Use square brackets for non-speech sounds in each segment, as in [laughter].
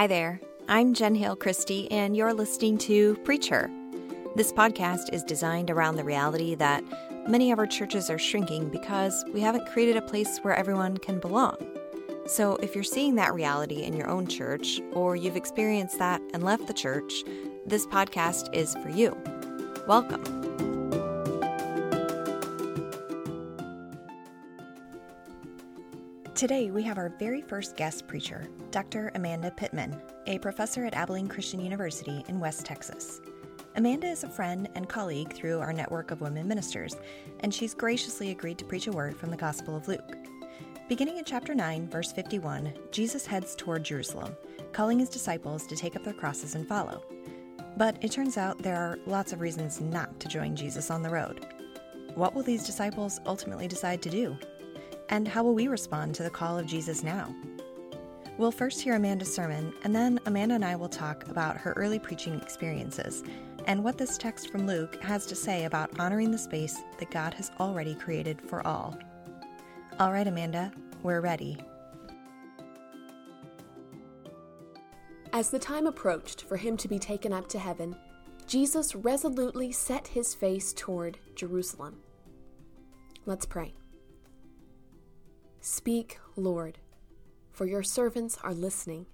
Hi there. I'm Jen Hale Christie, and you're listening to Preacher. This podcast is designed around the reality that many of our churches are shrinking because we haven't created a place where everyone can belong. So, if you're seeing that reality in your own church, or you've experienced that and left the church, this podcast is for you. Welcome. Today, we have our very first guest preacher, Dr. Amanda Pittman, a professor at Abilene Christian University in West Texas. Amanda is a friend and colleague through our network of women ministers, and she's graciously agreed to preach a word from the Gospel of Luke. Beginning in chapter 9, verse 51, Jesus heads toward Jerusalem, calling his disciples to take up their crosses and follow. But it turns out there are lots of reasons not to join Jesus on the road. What will these disciples ultimately decide to do? And how will we respond to the call of Jesus now? We'll first hear Amanda's sermon, and then Amanda and I will talk about her early preaching experiences and what this text from Luke has to say about honoring the space that God has already created for all. All right, Amanda, we're ready. As the time approached for him to be taken up to heaven, Jesus resolutely set his face toward Jerusalem. Let's pray. Speak, Lord, for your servants are listening.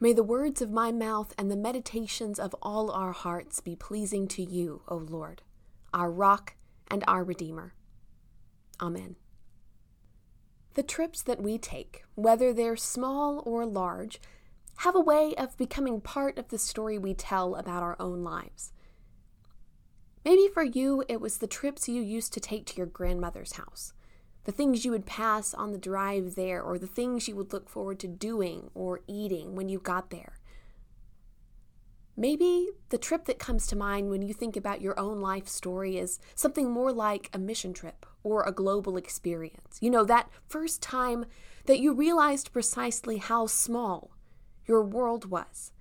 May the words of my mouth and the meditations of all our hearts be pleasing to you, O Lord, our rock and our Redeemer. Amen. The trips that we take, whether they're small or large, have a way of becoming part of the story we tell about our own lives. Maybe for you, it was the trips you used to take to your grandmother's house the things you would pass on the drive there, or the things you would look forward to doing or eating when you got there. Maybe the trip that comes to mind when you think about your own life story is something more like a mission trip or a global experience. You know, that first time that you realized precisely how small your world was.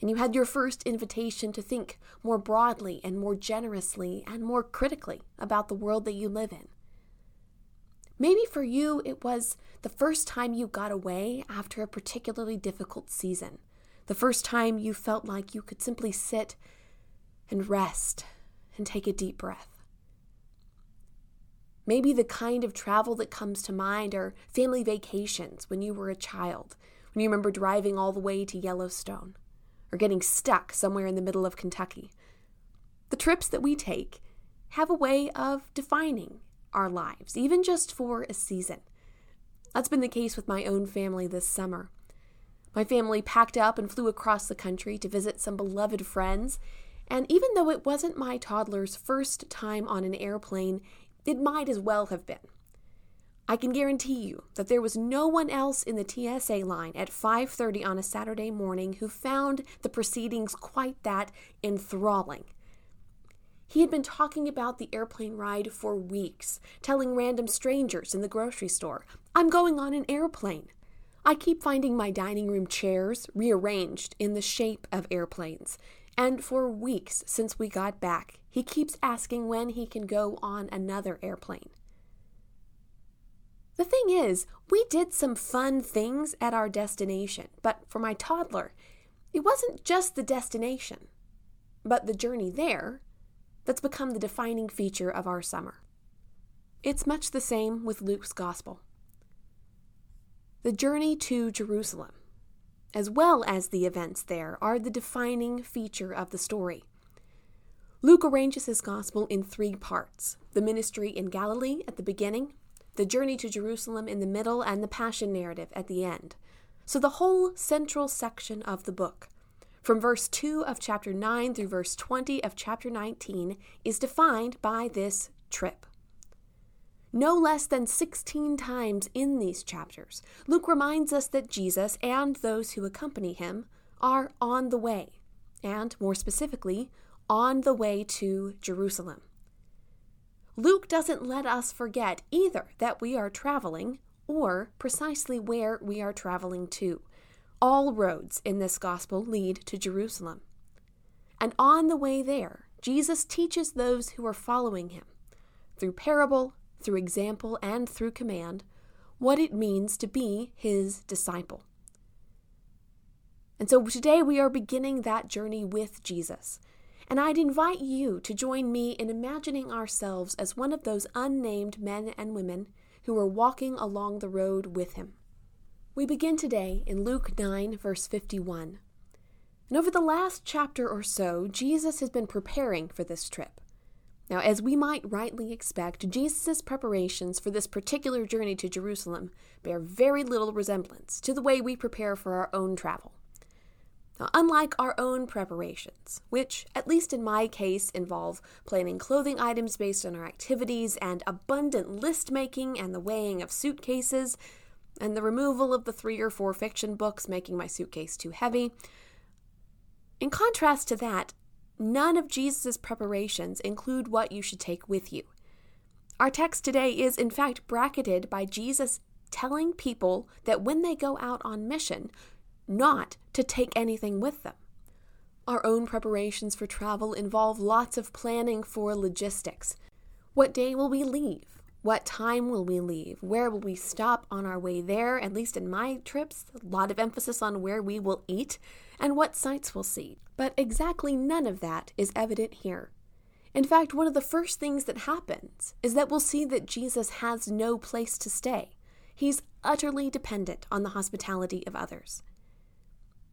And you had your first invitation to think more broadly and more generously and more critically about the world that you live in. Maybe for you, it was the first time you got away after a particularly difficult season, the first time you felt like you could simply sit and rest and take a deep breath. Maybe the kind of travel that comes to mind are family vacations when you were a child, when you remember driving all the way to Yellowstone, or getting stuck somewhere in the middle of Kentucky. The trips that we take have a way of defining our lives, even just for a season. That's been the case with my own family this summer. My family packed up and flew across the country to visit some beloved friends, and even though it wasn't my toddler's first time on an airplane, it might as well have been. I can guarantee you that there was no one else in the TSA line at 5:30 on a Saturday morning who found the proceedings quite that enthralling. He had been talking about the airplane ride for weeks, telling random strangers in the grocery store, I'm going on an airplane. I keep finding my dining room chairs rearranged in the shape of airplanes. And for weeks since we got back, he keeps asking when he can go on another airplane. The thing is, we did some fun things at our destination, but for my toddler, it wasn't just the destination, but the journey there that's become the defining feature of our summer. It's much the same with Luke's Gospel. The journey to Jerusalem, as well as the events there, are the defining feature of the story. Luke arranges his Gospel in three parts the ministry in Galilee at the beginning, the journey to Jerusalem in the middle, and the Passion narrative at the end. So the whole central section of the book from verse 2 of chapter 9 through verse 20 of chapter 19 is defined by this trip. No less than 16 times in these chapters, Luke reminds us that Jesus and those who accompany him are on the way, and more specifically, on the way to Jerusalem. Luke doesn't let us forget either that we are traveling or precisely where we are traveling to. All roads in this gospel lead to Jerusalem. And on the way there, Jesus teaches those who are following him, through parable, through example, and through command, what it means to be his disciple. And so today we are beginning that journey with Jesus. And I'd invite you to join me in imagining ourselves as one of those unnamed men and women who are walking along the road with him. We begin today in Luke 9, verse 51. And over the last chapter or so, Jesus has been preparing for this trip. Now, as we might rightly expect, Jesus' preparations for this particular journey to Jerusalem bear very little resemblance to the way we prepare for our own travel. Now, unlike our own preparations, which, at least in my case, involve planning clothing items based on our activities and abundant list making and the weighing of suitcases, and the removal of the three or four fiction books making my suitcase too heavy. In contrast to that, none of Jesus' preparations include what you should take with you. Our text today is, in fact, bracketed by Jesus telling people that when they go out on mission, not to take anything with them. Our own preparations for travel involve lots of planning for logistics. What day will we leave? What time will we leave? Where will we stop on our way there? At least in my trips, a lot of emphasis on where we will eat and what sights we'll see. But exactly none of that is evident here. In fact, one of the first things that happens is that we'll see that Jesus has no place to stay. He's utterly dependent on the hospitality of others.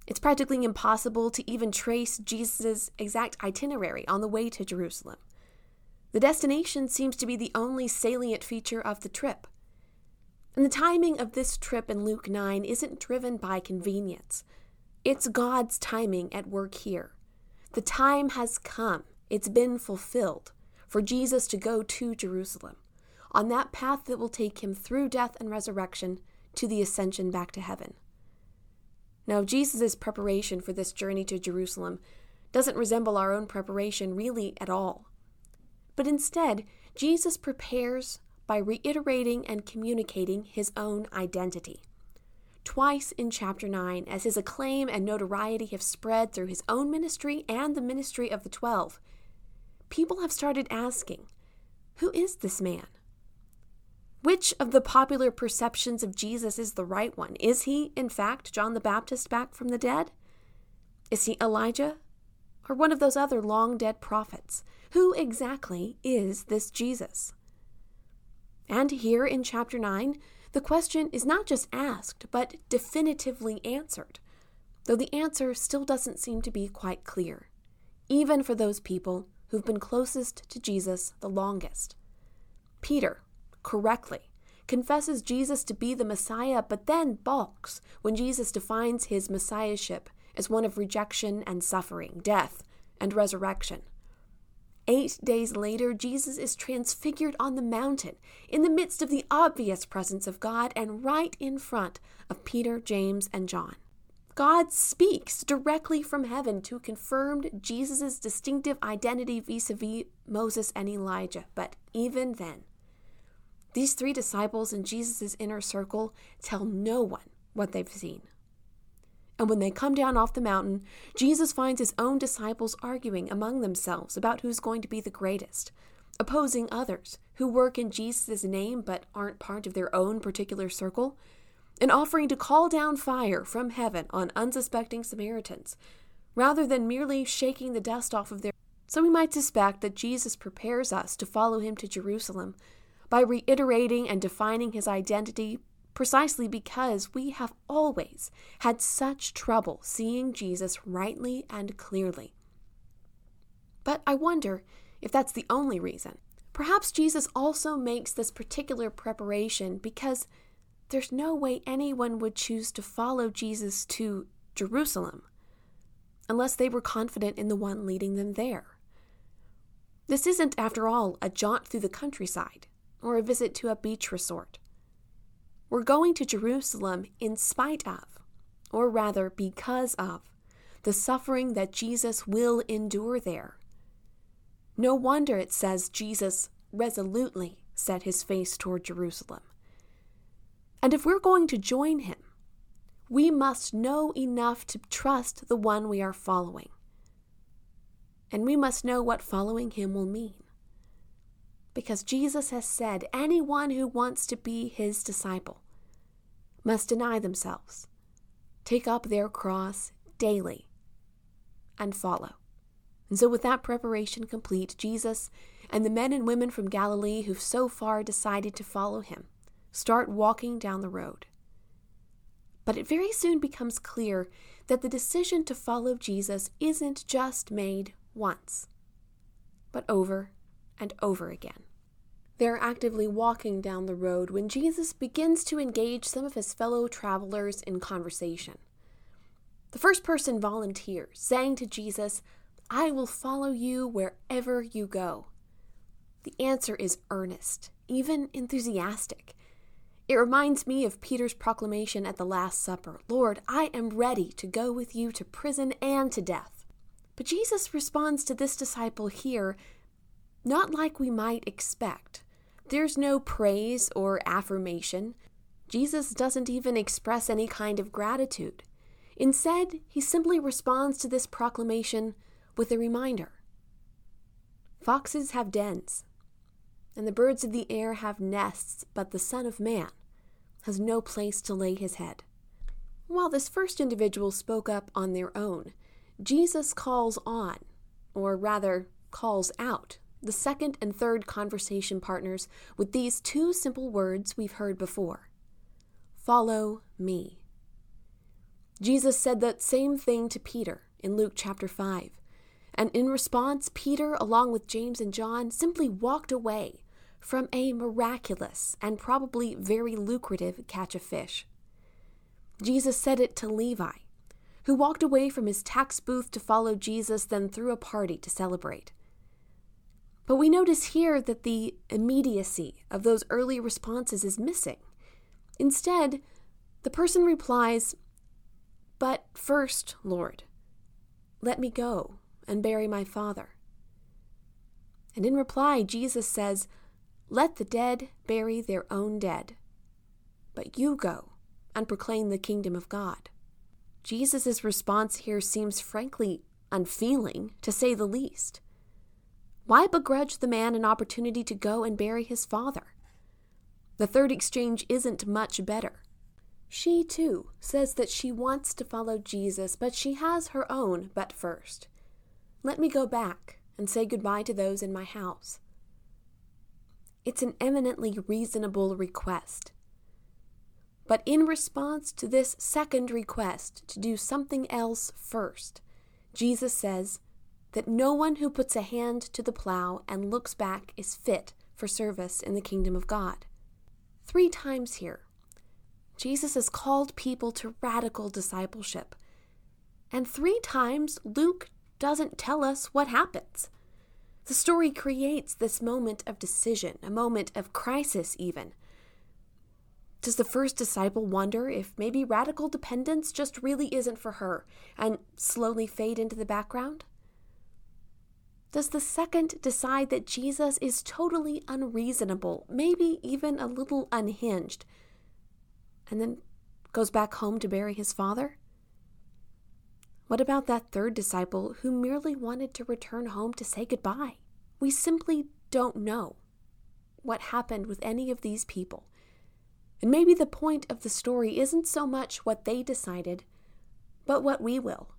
It's practically impossible to even trace Jesus' exact itinerary on the way to Jerusalem. The destination seems to be the only salient feature of the trip. And the timing of this trip in Luke 9 isn't driven by convenience. It's God's timing at work here. The time has come, it's been fulfilled, for Jesus to go to Jerusalem, on that path that will take him through death and resurrection to the ascension back to heaven. Now, Jesus' preparation for this journey to Jerusalem doesn't resemble our own preparation really at all. But instead, Jesus prepares by reiterating and communicating his own identity. Twice in chapter 9, as his acclaim and notoriety have spread through his own ministry and the ministry of the Twelve, people have started asking, Who is this man? Which of the popular perceptions of Jesus is the right one? Is he, in fact, John the Baptist back from the dead? Is he Elijah? Or one of those other long dead prophets? Who exactly is this Jesus? And here in chapter 9, the question is not just asked, but definitively answered, though the answer still doesn't seem to be quite clear, even for those people who've been closest to Jesus the longest. Peter, correctly, confesses Jesus to be the Messiah, but then balks when Jesus defines his Messiahship as one of rejection and suffering, death and resurrection. Eight days later, Jesus is transfigured on the mountain in the midst of the obvious presence of God and right in front of Peter, James, and John. God speaks directly from heaven to confirm Jesus' distinctive identity vis a vis Moses and Elijah, but even then, these three disciples in Jesus' inner circle tell no one what they've seen. And when they come down off the mountain, Jesus finds his own disciples arguing among themselves about who's going to be the greatest, opposing others who work in Jesus' name but aren't part of their own particular circle, and offering to call down fire from heaven on unsuspecting Samaritans, rather than merely shaking the dust off of their. So we might suspect that Jesus prepares us to follow him to Jerusalem by reiterating and defining his identity precisely because we have always had such trouble seeing Jesus rightly and clearly. But I wonder if that's the only reason. Perhaps Jesus also makes this particular preparation because there's no way anyone would choose to follow Jesus to Jerusalem unless they were confident in the one leading them there. This isn't, after all, a jaunt through the countryside or a visit to a beach resort. We're going to Jerusalem in spite of, or rather because of, the suffering that Jesus will endure there. No wonder it says Jesus resolutely set his face toward Jerusalem. And if we're going to join him, we must know enough to trust the one we are following. And we must know what following him will mean because Jesus has said anyone who wants to be his disciple must deny themselves, take up their cross daily and follow. And so, with that preparation complete, Jesus and the men and women from Galilee who've so far decided to follow him start walking down the road. But it very soon becomes clear that the decision to follow Jesus isn't just made once, but over and over again. They're actively walking down the road when Jesus begins to engage some of his fellow travelers in conversation. The first person volunteers, saying to Jesus, I will follow you wherever you go. The answer is earnest, even enthusiastic. It reminds me of Peter's proclamation at the Last Supper Lord, I am ready to go with you to prison and to death. But Jesus responds to this disciple here not like we might expect. There's no praise or affirmation. Jesus doesn't even express any kind of gratitude. Instead, he simply responds to this proclamation with a reminder Foxes have dens, and the birds of the air have nests, but the Son of Man has no place to lay his head. While this first individual spoke up on their own, Jesus calls on, or rather, calls out the second and third conversation partners with these two simple words we've heard before Follow me. Jesus said that same thing to Peter in Luke chapter 5. And in response, Peter, along with James and John, simply walked away from a miraculous and probably very lucrative catch of fish. Jesus said it to Levi, who walked away from his tax booth to follow Jesus, then threw a party to celebrate. But we notice here that the immediacy of those early responses is missing. Instead, the person replies, But first, Lord, let me go and bury my father. And in reply, Jesus says, Let the dead bury their own dead, but you go and proclaim the kingdom of God. Jesus' response here seems frankly unfeeling, to say the least. Why begrudge the man an opportunity to go and bury his father? The third exchange isn't much better. She, too, says that she wants to follow Jesus, but she has her own but first. Let me go back and say goodbye to those in my house. It's an eminently reasonable request. But in response to this second request to do something else first, Jesus says, that no one who puts a hand to the plow and looks back is fit for service in the kingdom of God. Three times here, Jesus has called people to radical discipleship. And three times, Luke doesn't tell us what happens. The story creates this moment of decision, a moment of crisis, even. Does the first disciple wonder if maybe radical dependence just really isn't for her and slowly fade into the background? Does the second decide that Jesus is totally unreasonable, maybe even a little unhinged, and then goes back home to bury his father? What about that third disciple who merely wanted to return home to say goodbye? We simply don't know what happened with any of these people. And maybe the point of the story isn't so much what they decided, but what we will.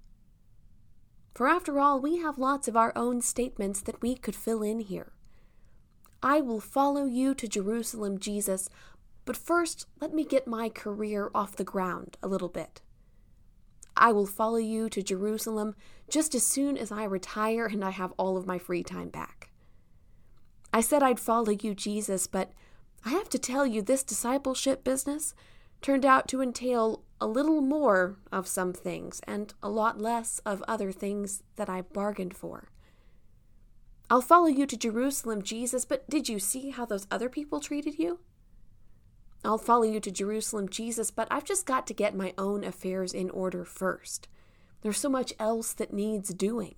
For after all, we have lots of our own statements that we could fill in here. I will follow you to Jerusalem, Jesus, but first let me get my career off the ground a little bit. I will follow you to Jerusalem just as soon as I retire and I have all of my free time back. I said I'd follow you, Jesus, but I have to tell you, this discipleship business turned out to entail a little more of some things and a lot less of other things that I bargained for. I'll follow you to Jerusalem, Jesus, but did you see how those other people treated you? I'll follow you to Jerusalem, Jesus, but I've just got to get my own affairs in order first. There's so much else that needs doing.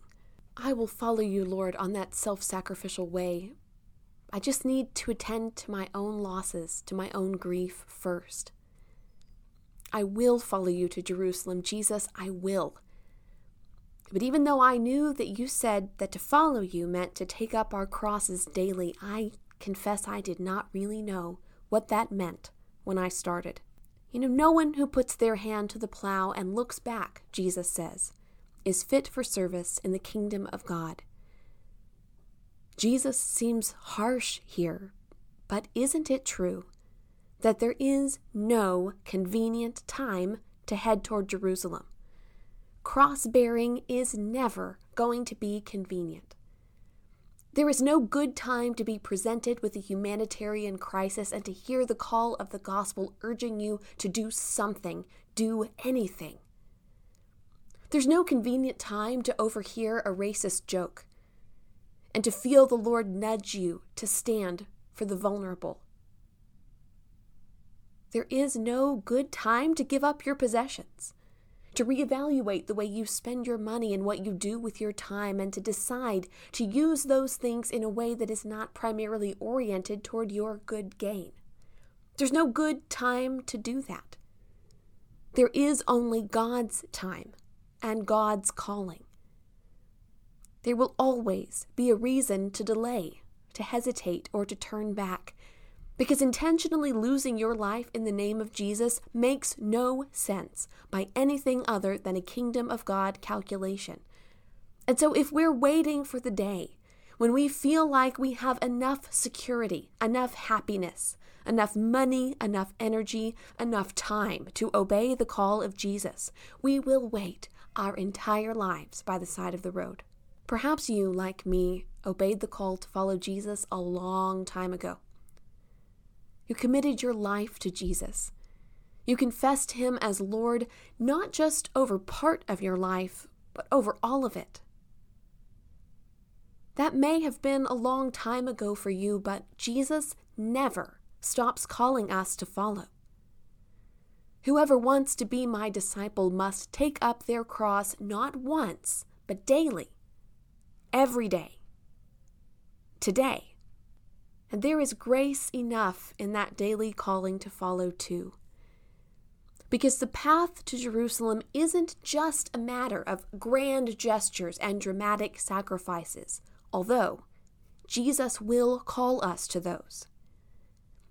I will follow you, Lord, on that self sacrificial way. I just need to attend to my own losses, to my own grief first. I will follow you to Jerusalem, Jesus, I will. But even though I knew that you said that to follow you meant to take up our crosses daily, I confess I did not really know what that meant when I started. You know, no one who puts their hand to the plow and looks back, Jesus says, is fit for service in the kingdom of God. Jesus seems harsh here, but isn't it true that there is no convenient time to head toward Jerusalem? Cross bearing is never going to be convenient. There is no good time to be presented with a humanitarian crisis and to hear the call of the gospel urging you to do something, do anything. There's no convenient time to overhear a racist joke and to feel the Lord nudge you to stand for the vulnerable. There is no good time to give up your possessions to reevaluate the way you spend your money and what you do with your time, and to decide to use those things in a way that is not primarily oriented toward your good gain. There's no good time to do that. There is only God's time and God's calling. There will always be a reason to delay, to hesitate, or to turn back because intentionally losing your life in the name of Jesus makes no sense by anything other than a kingdom of God calculation. And so, if we're waiting for the day when we feel like we have enough security, enough happiness, enough money, enough energy, enough time to obey the call of Jesus, we will wait our entire lives by the side of the road. Perhaps you, like me, obeyed the call to follow Jesus a long time ago. You committed your life to Jesus. You confessed Him as Lord, not just over part of your life, but over all of it. That may have been a long time ago for you, but Jesus never stops calling us to follow. Whoever wants to be my disciple must take up their cross not once, but daily, every day, today. And there is grace enough in that daily calling to follow too. Because the path to Jerusalem isn't just a matter of grand gestures and dramatic sacrifices, although Jesus will call us to those.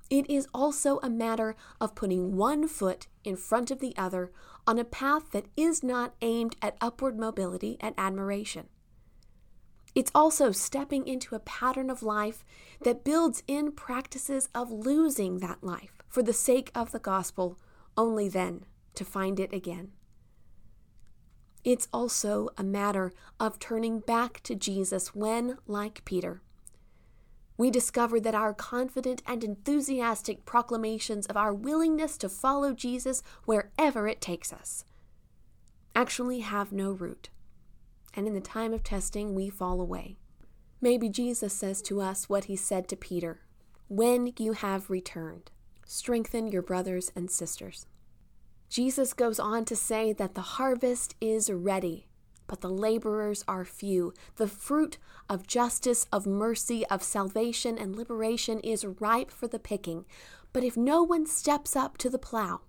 It is also a matter of putting one foot in front of the other on a path that is not aimed at upward mobility and admiration. It's also stepping into a pattern of life that builds in practices of losing that life for the sake of the gospel, only then to find it again. It's also a matter of turning back to Jesus when, like Peter, we discover that our confident and enthusiastic proclamations of our willingness to follow Jesus wherever it takes us actually have no root and in the time of testing we fall away. Maybe Jesus says to us what he said to Peter When you have returned, strengthen your brothers and sisters. Jesus goes on to say that the harvest is ready, but the laborers are few. The fruit of justice, of mercy, of salvation and liberation is ripe for the picking. But if no one steps up to the plow,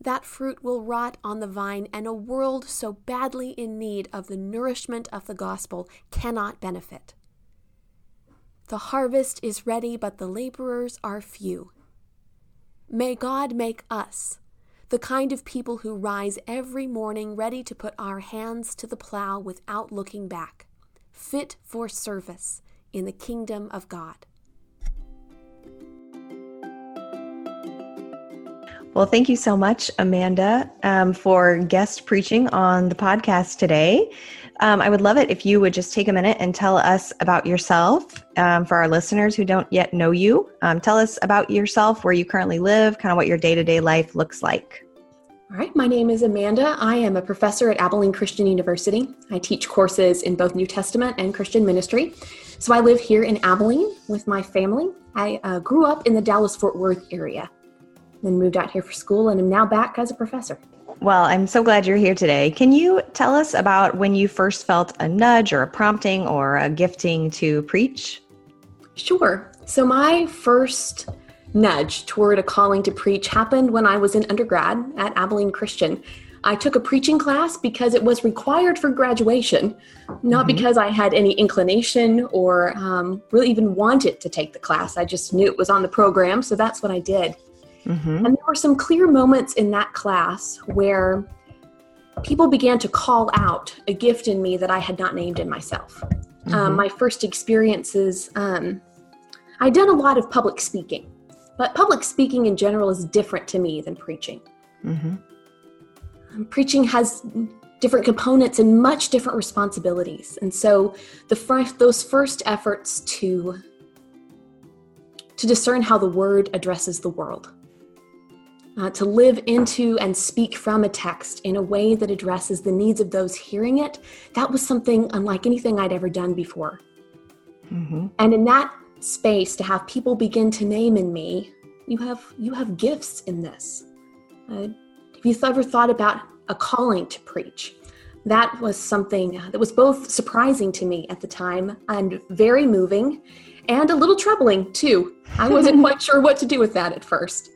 that fruit will rot on the vine, and a world so badly in need of the nourishment of the gospel cannot benefit. The harvest is ready, but the laborers are few. May God make us the kind of people who rise every morning ready to put our hands to the plow without looking back, fit for service in the kingdom of God. Well, thank you so much, Amanda, um, for guest preaching on the podcast today. Um, I would love it if you would just take a minute and tell us about yourself um, for our listeners who don't yet know you. Um, tell us about yourself, where you currently live, kind of what your day to day life looks like. All right, my name is Amanda. I am a professor at Abilene Christian University. I teach courses in both New Testament and Christian ministry. So I live here in Abilene with my family. I uh, grew up in the Dallas Fort Worth area then moved out here for school and am now back as a professor. Well, I'm so glad you're here today. Can you tell us about when you first felt a nudge or a prompting or a gifting to preach? Sure. So, my first nudge toward a calling to preach happened when I was in undergrad at Abilene Christian. I took a preaching class because it was required for graduation, not mm-hmm. because I had any inclination or um, really even wanted to take the class. I just knew it was on the program, so that's what I did. Mm-hmm. And there were some clear moments in that class where people began to call out a gift in me that I had not named in myself. Um, mm-hmm. Um, my first experiences, um, I'd done a lot of public speaking, but public speaking in general is different to me than preaching. Mm-hmm. Um, preaching has different components and much different responsibilities. And so the first, those first efforts to to discern how the word addresses the world, uh, to live into and speak from a text in a way that addresses the needs of those hearing it, that was something unlike anything I'd ever done before. Mm-hmm. And in that space, to have people begin to name in me, you have you have gifts in this. Uh, have you ever thought about a calling to preach. That was something that was both surprising to me at the time and very moving and a little troubling too. I wasn't [laughs] quite sure what to do with that at first.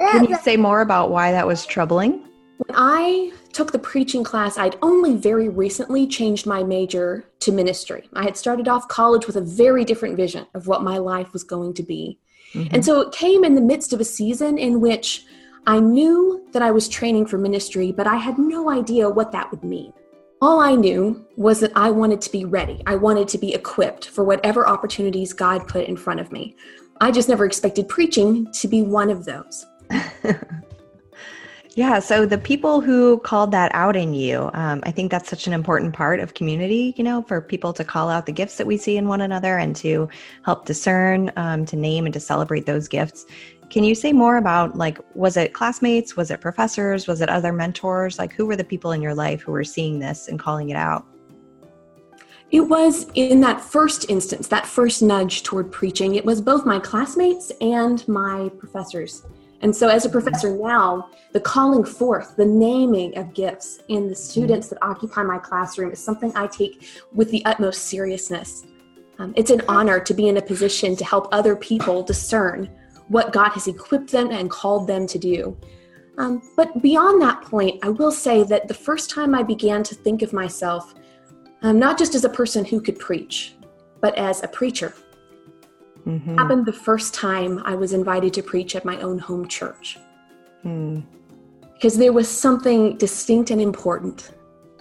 Can you say more about why that was troubling? When I took the preaching class, I'd only very recently changed my major to ministry. I had started off college with a very different vision of what my life was going to be. Mm-hmm. And so it came in the midst of a season in which I knew that I was training for ministry, but I had no idea what that would mean. All I knew was that I wanted to be ready. I wanted to be equipped for whatever opportunities God put in front of me. I just never expected preaching to be one of those. [laughs] yeah, so the people who called that out in you, um, I think that's such an important part of community, you know, for people to call out the gifts that we see in one another and to help discern, um, to name and to celebrate those gifts. Can you say more about like was it classmates, was it professors, was it other mentors? Like who were the people in your life who were seeing this and calling it out? It was in that first instance, that first nudge toward preaching, it was both my classmates and my professors. And so, as a professor now, the calling forth, the naming of gifts in the students that occupy my classroom is something I take with the utmost seriousness. Um, it's an honor to be in a position to help other people discern what God has equipped them and called them to do. Um, but beyond that point, I will say that the first time I began to think of myself um, not just as a person who could preach, but as a preacher, mm-hmm. happened the first time I was invited to preach at my own home church. Mm. Because there was something distinct and important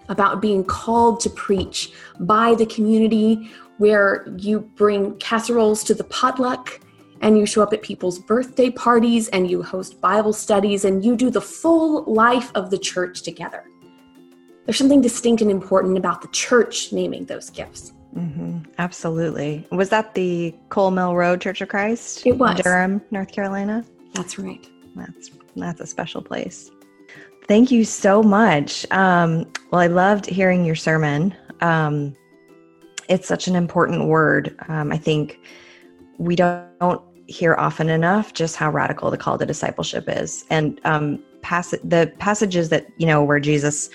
about being called to preach by the community where you bring casseroles to the potluck and you show up at people's birthday parties and you host Bible studies and you do the full life of the church together. There's something distinct and important about the church naming those gifts. Mm-hmm. Absolutely. Was that the Cole Mill Road Church of Christ? It was. Durham, North Carolina? That's right. That's that's a special place. Thank you so much. Um, well, I loved hearing your sermon. Um, it's such an important word. Um, I think we don't hear often enough just how radical the call to discipleship is. And um, pass- the passages that, you know, where Jesus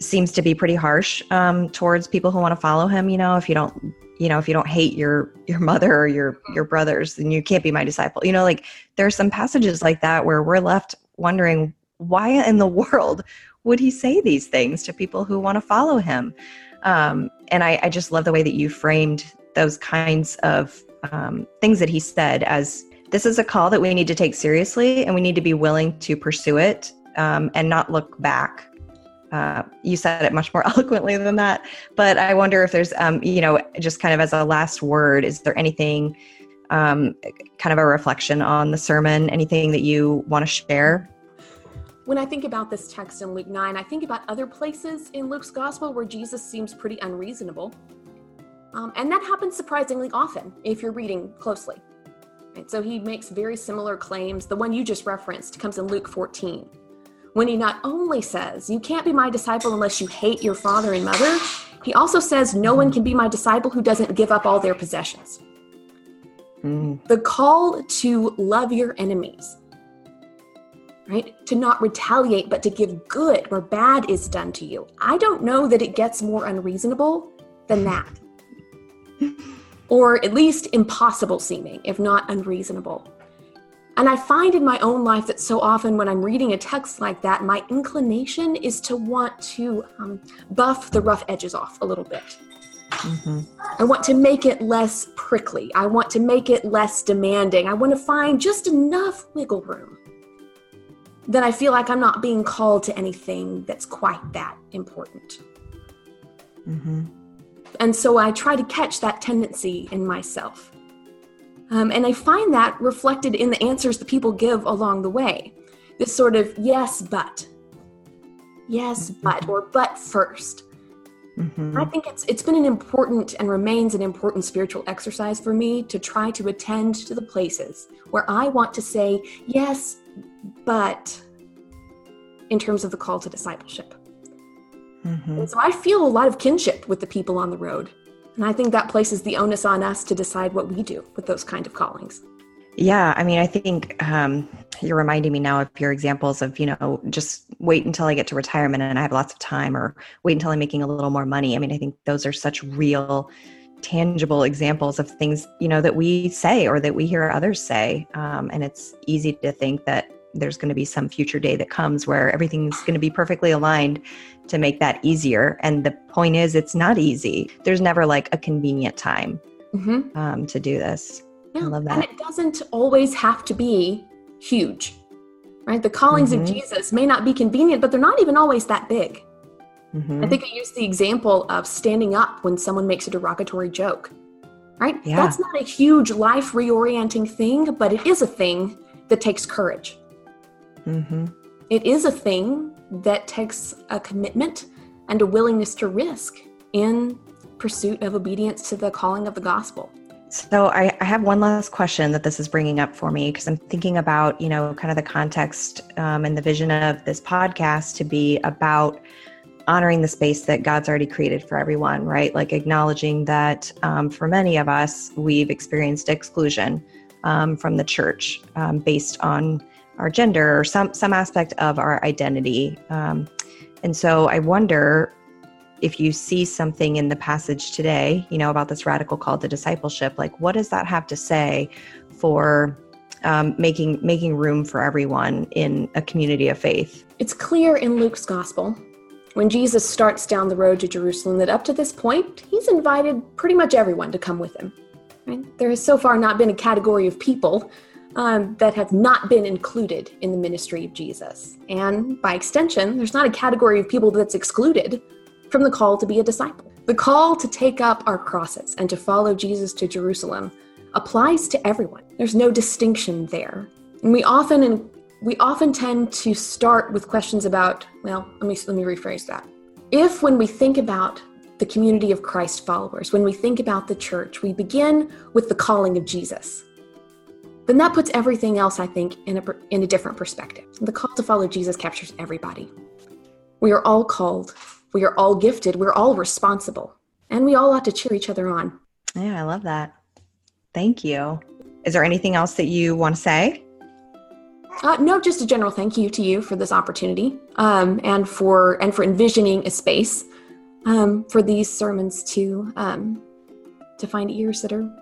seems to be pretty harsh um, towards people who want to follow him. You know, if you don't, you know, if you don't hate your your mother or your your brothers, then you can't be my disciple. You know, like there are some passages like that where we're left wondering why in the [laughs] world would he say these things to people who want to follow him. Um, and I, I just love the way that you framed those kinds of um, things that he said as this is a call that we need to take seriously and we need to be willing to pursue it um, and not look back. Uh, you said it much more [laughs] eloquently than that, but I wonder if there's, um, you know, just kind of as a last word, is there anything, um, kind of a reflection on the sermon, anything that you want to share? When I think about this text in Luke 9, I think about other places in Luke's gospel where Jesus seems pretty unreasonable. Um, and that happens surprisingly often if you're reading closely. So he makes very similar claims. The one you just referenced comes in Luke 14, when he not only says, You can't be my disciple unless you hate your father and mother, he also says, No one can be my disciple who doesn't give up all their possessions. Mm. The call to love your enemies, right? To not retaliate, but to give good where bad is done to you. I don't know that it gets more unreasonable than that [laughs] or at least impossible seeming, if not unreasonable. And I find in my own life that so often when I'm reading a text like that, my inclination is to want to um, buff the rough edges off a little bit. Mm-hmm. I want to make it less prickly. I want to make it less demanding. I want to find just enough wiggle room then I feel like I'm not being called to anything that's quite that important. Mm-hmm. And so I try to catch that tendency in myself. Um, and I find that reflected in the answers that people give along the way. This sort of yes, but. Yes, mm-hmm. but, or but first. Mm-hmm. I think it's it's been an important and remains an important spiritual exercise for me to try to attend to the places where I want to say yes, but in terms of the call to discipleship. Mm-hmm. And so I feel a lot of kinship with the people on the road. And I think that places the onus on us to decide what we do with those kind of callings. Yeah, I mean, I think um, you're reminding me now of your examples of, you know, just wait until I get to retirement and I have lots of time, or wait until I'm making a little more money. I mean, I think those are such real, tangible examples of things, you know, that we say or that we hear others say. Um, and it's easy to think that there's going to be some future day that comes where everything's going to be perfectly aligned to make that easier. And the point is, it's not easy. There's never like a convenient time mm-hmm. um, to do this. Yeah. I love that. And it doesn't always have to be huge, right? The callings mm-hmm. of Jesus may not be convenient, but they're not even always that big. Mm-hmm. I think I used the example of standing up when someone makes a derogatory joke, right? Yeah. That's not a huge life reorienting thing, but it is a thing that takes courage. Mm-hmm. It is a thing that takes a commitment and a willingness to risk in pursuit of obedience to the calling of the gospel. So I, I, have one last question that this is bringing up for me because I'm thinking about you know kind of the context um, and the vision of this podcast to be about honoring the space that God's already created for everyone, right? Like acknowledging that um, for many of us we've experienced exclusion um, from the church um, based on our gender or some some aspect of our identity. Um, and so I wonder if you see something in the passage today, you know, about this radical call to discipleship, like what does that have to say for um, making making room for everyone in a community of faith? It's clear in Luke's gospel when Jesus starts down the road to Jerusalem that up to this point, he's invited pretty much everyone to come with him. Right? There has so far not been a category of people um, that have not been included in the ministry of Jesus. And by extension, there's not a category of people that's excluded from the call to be a disciple. The call to take up our crosses and to follow Jesus to Jerusalem applies to everyone. There's no distinction there. And we often we often tend to start with questions about, well, let me let me rephrase that. If when we think about the community of Christ followers, when we think about the church, we begin with the calling of Jesus. Then that puts everything else, I think, in a, in a different perspective. The call to follow Jesus captures everybody. We are all called we are all gifted, we're all responsible, and we all ought to cheer each other on. Yeah, I love that. Thank you. Is there anything else that you want to say? Uh, no, just a general thank you to you for this opportunity um, and for and for envisioning a space um, for these sermons to um, to find ears that are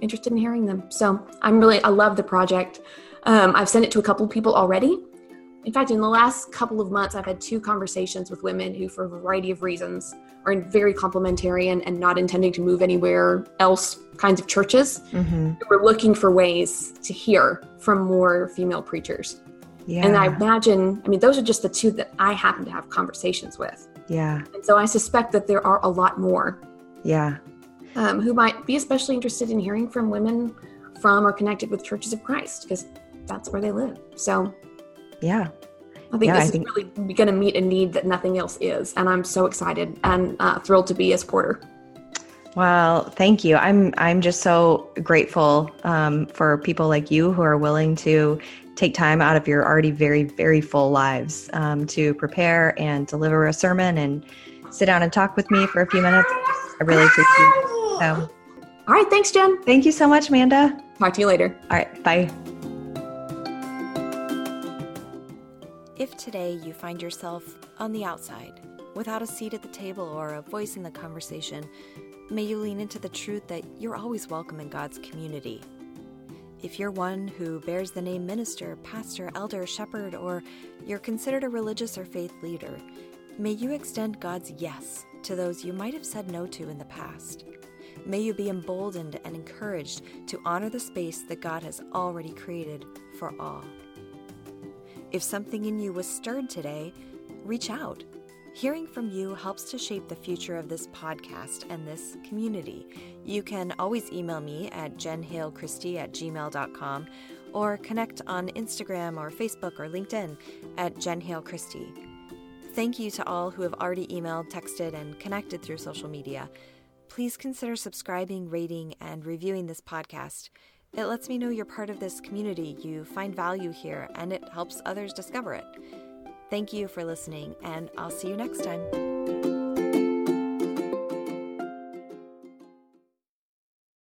interested in hearing them. So I'm really I love the project. Um, I've sent it to a couple of people already, in fact, in the last couple of months, I've had two conversations with women who, for a variety of reasons, are in very complementarian and not intending to move anywhere else kinds of churches. Mm-hmm. We're looking for ways to hear from more female preachers. Yeah. And I imagine, I mean, those are just the two that I happen to have conversations with. Yeah. And so I suspect that there are a lot more. Yeah. Um, who might be especially interested in hearing from women from or connected with churches of Christ, because that's where they live. So yeah. I think yeah, this I is think... really going to meet a need that nothing else is. And I'm so excited and uh, thrilled to be a supporter. Well, thank you. I'm I'm just so grateful um, for people like you who are willing to take time out of your already very very full lives um, to prepare and deliver a sermon and sit down and talk with me for a few minutes. I really appreciate it. So. All right, thanks, Jen. Thank you so much, Amanda. Talk to you later. All right, bye. If today you find yourself on the outside, without a seat at the table or a voice in the conversation, may you lean into the truth that you're always welcome in God's community. If you're one who bears the name minister, pastor, elder, shepherd, or you're considered a religious or faith leader, may you extend God's yes to those you might have said no to in the past. May you be emboldened and encouraged to honor the space that God has already created for all. If something in you was stirred today, reach out. Hearing from you helps to shape the future of this podcast and this community. You can always email me at jenhalechristie at gmail.com or connect on Instagram or Facebook or LinkedIn at Jen Hale Christie. Thank you to all who have already emailed, texted, and connected through social media. Please consider subscribing, rating, and reviewing this podcast. It lets me know you're part of this community, you find value here, and it helps others discover it. Thank you for listening, and I'll see you next time.